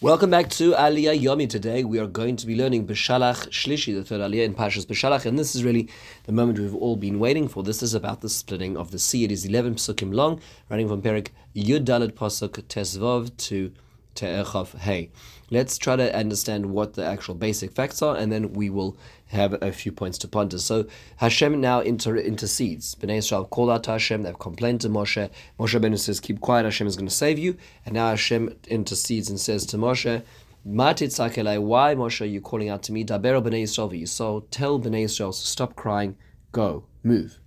Welcome back to Aliyah Yomi. Today we are going to be learning Beshalach Shlishi, the third Aliyah in Pashas Beshalach, and this is really the moment we've all been waiting for. This is about the splitting of the sea. It is 11 psukim long, running from Perik Yud Dalet Pasuk Tesvav to Te'echav Hey. Let's try to understand what the actual basic facts are, and then we will have a few points to ponder. So Hashem now inter- intercedes. Bnei Israel call out to Hashem. They've complained to Moshe. Moshe Benu says, "Keep quiet. Hashem is going to save you." And now Hashem intercedes and says to Moshe. Why, Moshe, are you calling out to me? Daber b'nei Yisrael So tell b'nei Israel to stop crying, go, move.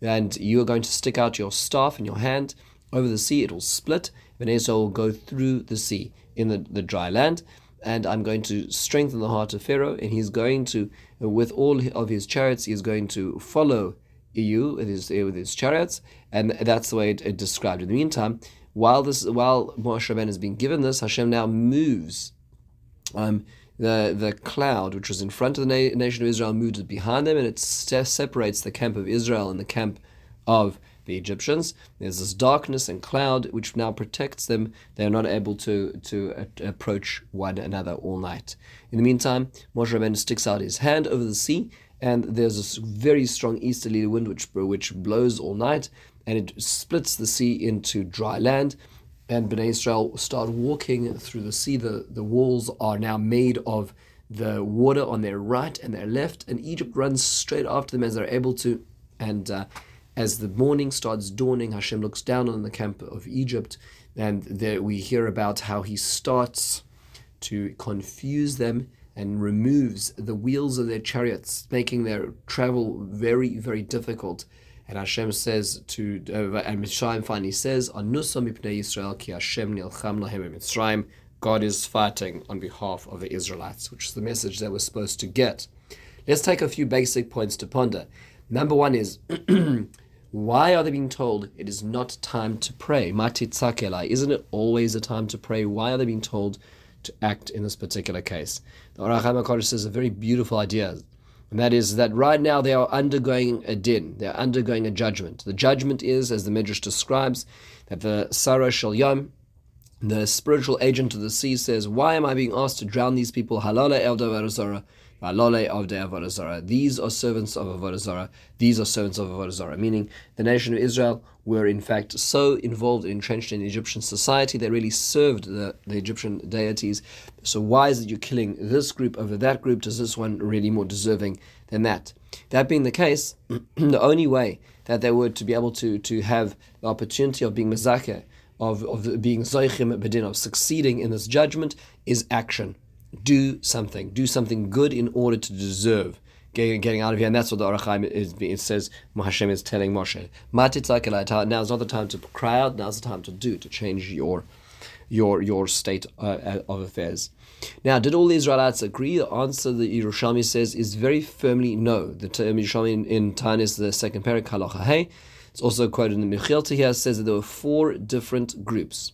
And you are going to stick out your staff in your hand over the sea. It will split. Bnei Israel will go through the sea in the, the dry land and I'm going to strengthen the heart of Pharaoh, and he's going to, with all of his chariots, he's going to follow you with his with his chariots, and that's the way it, it described. In the meantime, while this while Moshe Rabbeinu is being given this, Hashem now moves. Um, the the cloud which was in front of the na- nation of Israel moved behind them, and it separates the camp of Israel and the camp of the Egyptians. There's this darkness and cloud which now protects them. They are not able to to approach one another all night. In the meantime, Moshe Rabbeinu sticks out his hand over the sea, and there's this very strong easterly wind which which blows all night, and it splits the sea into dry land. And Bnei Israel start walking through the sea. The, the walls are now made of the water on their right and their left, and Egypt runs straight after them as they're able to. And uh, as the morning starts dawning, Hashem looks down on the camp of Egypt, and there we hear about how he starts to confuse them and removes the wheels of their chariots, making their travel very, very difficult. And Hashem says to, uh, and Mitzrayim finally says, Anusa mipnei Yisrael ki Hashem nilcham lahem Mitzrayim. God is fighting on behalf of the Israelites, which is the message that we're supposed to get. Let's take a few basic points to ponder. Number one is Why are they being told it is not time to pray? Matitzakelai. Isn't it always a time to pray? Why are they being told to act in this particular case? The Ohr HaChaim HaKodesh says a very beautiful idea, and that is that right now they are undergoing a din, they are undergoing a judgment. The judgment is, as the Midrash describes, that the Sarah Shal Yom, the spiritual agent of the sea, says, Why am I being asked to drown these people? Halala El these are servants of Avodah These are servants of Avodah Meaning, the nation of Israel were in fact so involved and entrenched in Egyptian society, they really served the, the Egyptian deities. So why is it you're killing this group over that group? Does this one really more deserving than that? That being the case, the only way that they were to be able to, to have the opportunity of being mezakeh, of, of being zoichim bedin, of succeeding in this judgment, is action do something, do something good in order to deserve getting, out of here. And that's what the Ohr HaChaim is. It says Hashem is telling Moshe, now is not the time to cry out. Now is the time to do to change your your your state uh, uh, of affairs. Now, did all the Israelites agree? The answer the Yerushalmi says is very firmly no. The term Yerushalmi in, in Tanis, the second parak, halacha hey. It's also quoted in the Mechilta here, says that there were four different groups.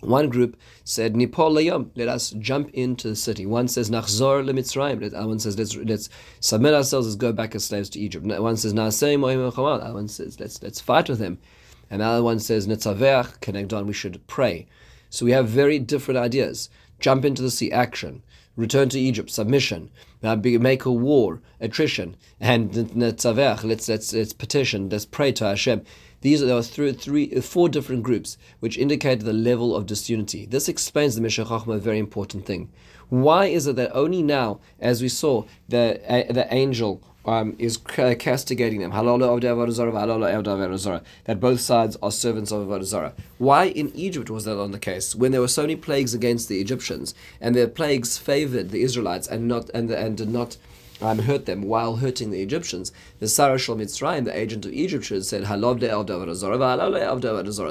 One group said, Nipol layom, let us jump into the city. One says, Nachzor lemitzrayim. That uh, one says, let's, let's submit ourselves, let's go back as slaves to Egypt. One says, Naasei mohim uh, One says, let's, let's fight with him. And the one says, Netzaveach, connect on, we should pray. So we have very different ideas. Jump into the sea, action. Return to Egypt, submission. Make a war, attrition. And Netzaveach, let's, let's, let's petition, let's pray to Hashem. These are, three, three, four different groups which indicate the level of disunity. This explains the Meshech Chochmah, a very important thing. Why is it that only now, as we saw, the, uh, the angel um, is castigating them. That both sides are servants of Avodah Why in Egypt was that on the case? When there were so many plagues against the Egyptians, and the plagues favored the Israelites and not and, and did not um, hurt them while hurting the Egyptians. The Sarah Shal Mitzrayim, the agent of Egypt, said, Halov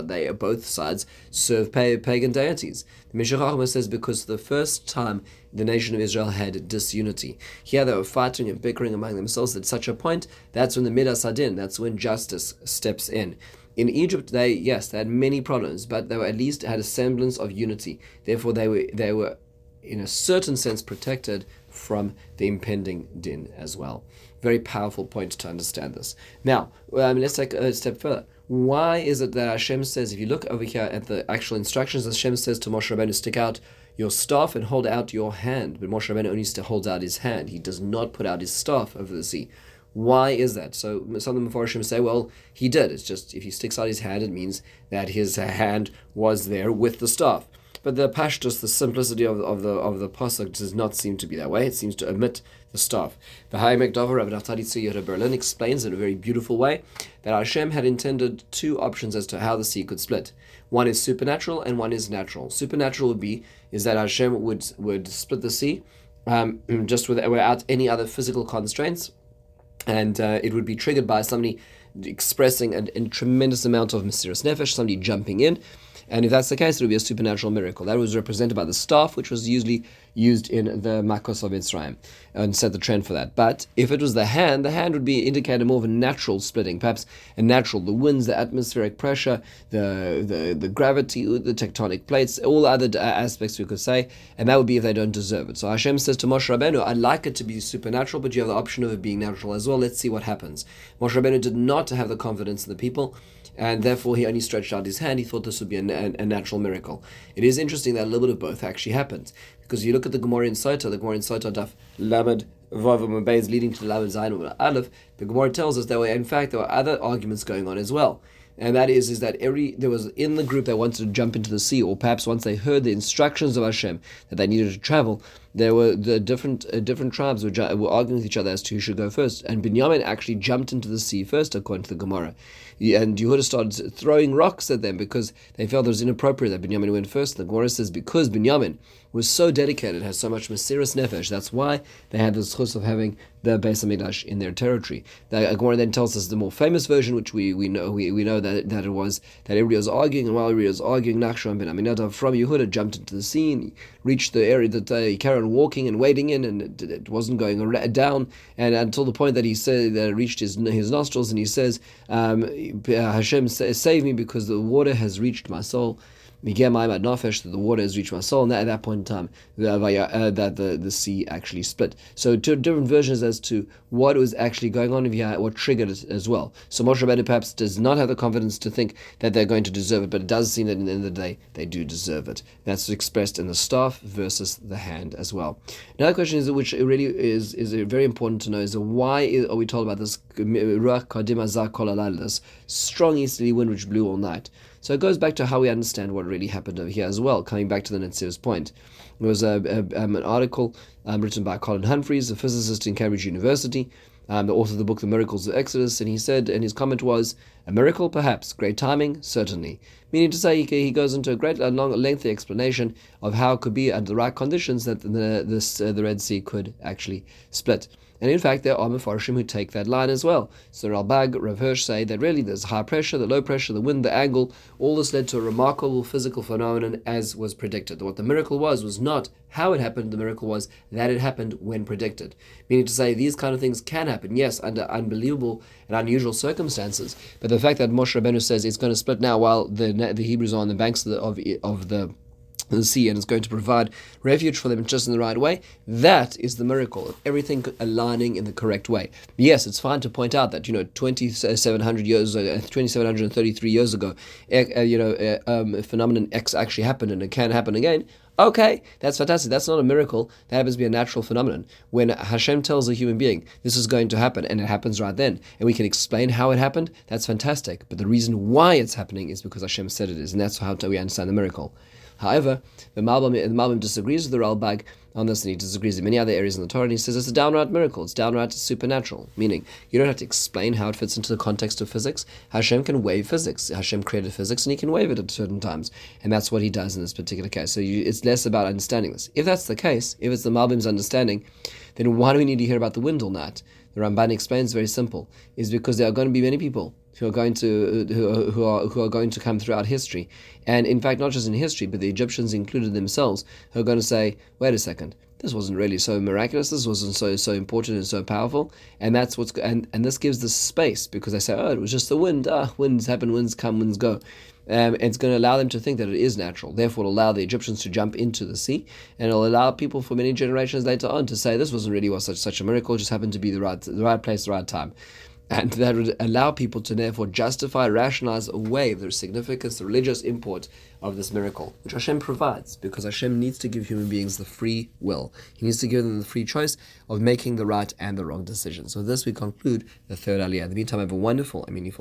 They, both sides, serve pagan deities. The Meshech says, because for the first time the nation of Israel had disunity. Here they were fighting and bickering among themselves at such a point, that's when the Midas Hadin, that's when justice steps in. In Egypt, they yes, they had many problems, but they were at least had a semblance of unity. Therefore, they were they were, in a certain sense, protected from the impending din as well. Very powerful point to understand this. Now, um, let's take a step further. Why is it that Hashem says, if you look over here at the actual instructions, Hashem says to Moshe Rabbeinu, stick out your staff and hold out your hand. But Moshe Rabbeinu only holds out his hand. He does not put out his staff over the sea. Why is that? So some of the Mepharshim say, well, he did. It's just if he sticks out his hand, it means that his hand was there with the staff. But the pashtus, the simplicity of, of the of the pasuk, does not seem to be that way. It seems to omit the staff. The Ha'amek Davar Rabbi Naftali Tzuyot Berlin explains in a very beautiful way that Hashem had intended two options as to how the sea could split. One is supernatural and one is natural. Supernatural would be is that Hashem would would split the sea um, just without any other physical constraints and uh, it would be triggered by somebody expressing a, a tremendous amount of mesiras nefesh, somebody jumping in. And if that's the case, it would be a supernatural miracle. That was represented by the staff, which was usually used in the Makos of Mitzrayim, and set the trend for that. But if it was the hand, the hand would be indicated more of a natural splitting, perhaps a natural, the winds, the atmospheric pressure, the, the, the gravity, the tectonic plates, all other uh, aspects we could say, and that would be if they don't deserve it. So Hashem says to Moshe Rabbeinu, I'd like it to be supernatural, but you have the option of it being natural as well. Let's see what happens. Moshe Rabbeinu did not have the confidence in the people and therefore he only stretched out his hand. He thought this would be a, a, a, natural miracle. It is interesting that a little bit of both actually happened, because you look at the Gemara in Sota, the Gemara in Sota Daf Lamed Vav is leading to the Lamed Zayin Aleph. The Gemara tells us that were, in fact there were other arguments going on as well and that is is that every there was in the group that wanted to jump into the sea, or perhaps once they heard the instructions of Hashem that they needed to travel, there were the different uh, different tribes were, were arguing with each other as to who should go first. And Binyamin actually jumped into the sea first, according to the Gemara. And Yehuda started throwing rocks at them because they felt it was inappropriate that Binyamin went first. The Gemara says because Binyamin was so dedicated, has so much mesiras nefesh, that's why they had the chus of having the Beis Hamikdash in their territory. The Gemara then tells us the more famous version, which we, we know we, we know that, that it was that everybody was arguing, and while everybody was arguing, Nachshon ben from Yehuda jumped into the scene, reached the area that uh, he carried on walking and wading in, and it, it wasn't going down, and until the point that he said that it reached his his nostrils, and he says, um, Hashem save me because the water has reached my soul. That the water has reached my soul, and that, at that point in time, the, uh, that the, the sea actually split. So two different versions as to what was actually going on, you what triggered it as well. So Moshe Rabbeinu perhaps does not have the confidence to think that they're going to deserve it, but it does seem that in the end of the day, they do deserve it. That's expressed in the staff versus the hand as well. Another question is, which really is, is very important to know, is why are we told about Kadim this strong easterly wind which blew all night? So it goes back to how we understand what really happened over here as well, coming back to the Netziv's point. There was a, a, um, an article um, written by Colin Humphreys, a physicist in Cambridge University, um, the author of the book The Miracles of Exodus, and he said, and his comment was, a miracle perhaps, great timing, certainly. Meaning to say, he, he goes into a great, a long, lengthy explanation of how it could be under the right conditions that the, this, uh, the Red Sea could actually split. And in fact, there are Mefarshim who take that line as well. So Ralbag, Rav Hirsch say that really there's high pressure, the low pressure, the wind, the angle, all this led to a remarkable physical phenomenon as was predicted. What the miracle was was not how it happened, the miracle was that it happened when predicted. Meaning to say these kind of things can happen, yes, under unbelievable and unusual circumstances. But the fact that Moshe Rabbeinu says it's going to split now while the, the Hebrews are on the banks of the, of, of the the sea and is going to provide refuge for them just in the right way. That is the miracle of everything aligning in the correct way. Yes, it's fine to point out that you know 2,700 years, uh, 2,733 years ago, uh, you know, uh, um, phenomenon X actually happened and it can happen again. Okay, that's fantastic. That's not a miracle. That happens to be a natural phenomenon. When Hashem tells a human being this is going to happen and it happens right then, and we can explain how it happened, that's fantastic. But the reason why it's happening is because Hashem said it is, and that's how we understand the miracle. However, the Malbim, the Malbim disagrees with the Ralbag on this, and he disagrees in many other areas in the Torah, and he says it's a downright miracle, it's downright supernatural, meaning you don't have to explain how it fits into the context of physics. Hashem can waive physics. Hashem created physics, and he can waive it at certain times, and that's what he does in this particular case. So you, it's less about understanding this. If that's the case, if it's the Malbim's understanding, then why do we need to hear about the wind all night? The Ramban explains very simple, is because there are going to be many people who are going to who, who are who are going to come throughout history, and in fact not just in history, but the Egyptians included themselves, who are going to say, wait a second, this wasn't really so miraculous, this wasn't so so important and so powerful, and that's what's and and this gives the space because they say, oh, it was just the wind, ah, winds happen, winds come, winds go. Um, it's going to allow them to think that it is natural. Therefore, it'll allow the Egyptians to jump into the sea, and it'll allow people for many generations later on to say this wasn't really was such such a miracle, It just happened to be the right the right place, the right time. And that would allow people to therefore justify, rationalize away the significance, the religious import of this miracle, which Hashem provides, because Hashem needs to give human beings the free will. He needs to give them the free choice of making the right and the wrong decision. So this we conclude the third aliyah. In the meantime, have a wonderful and meaningful.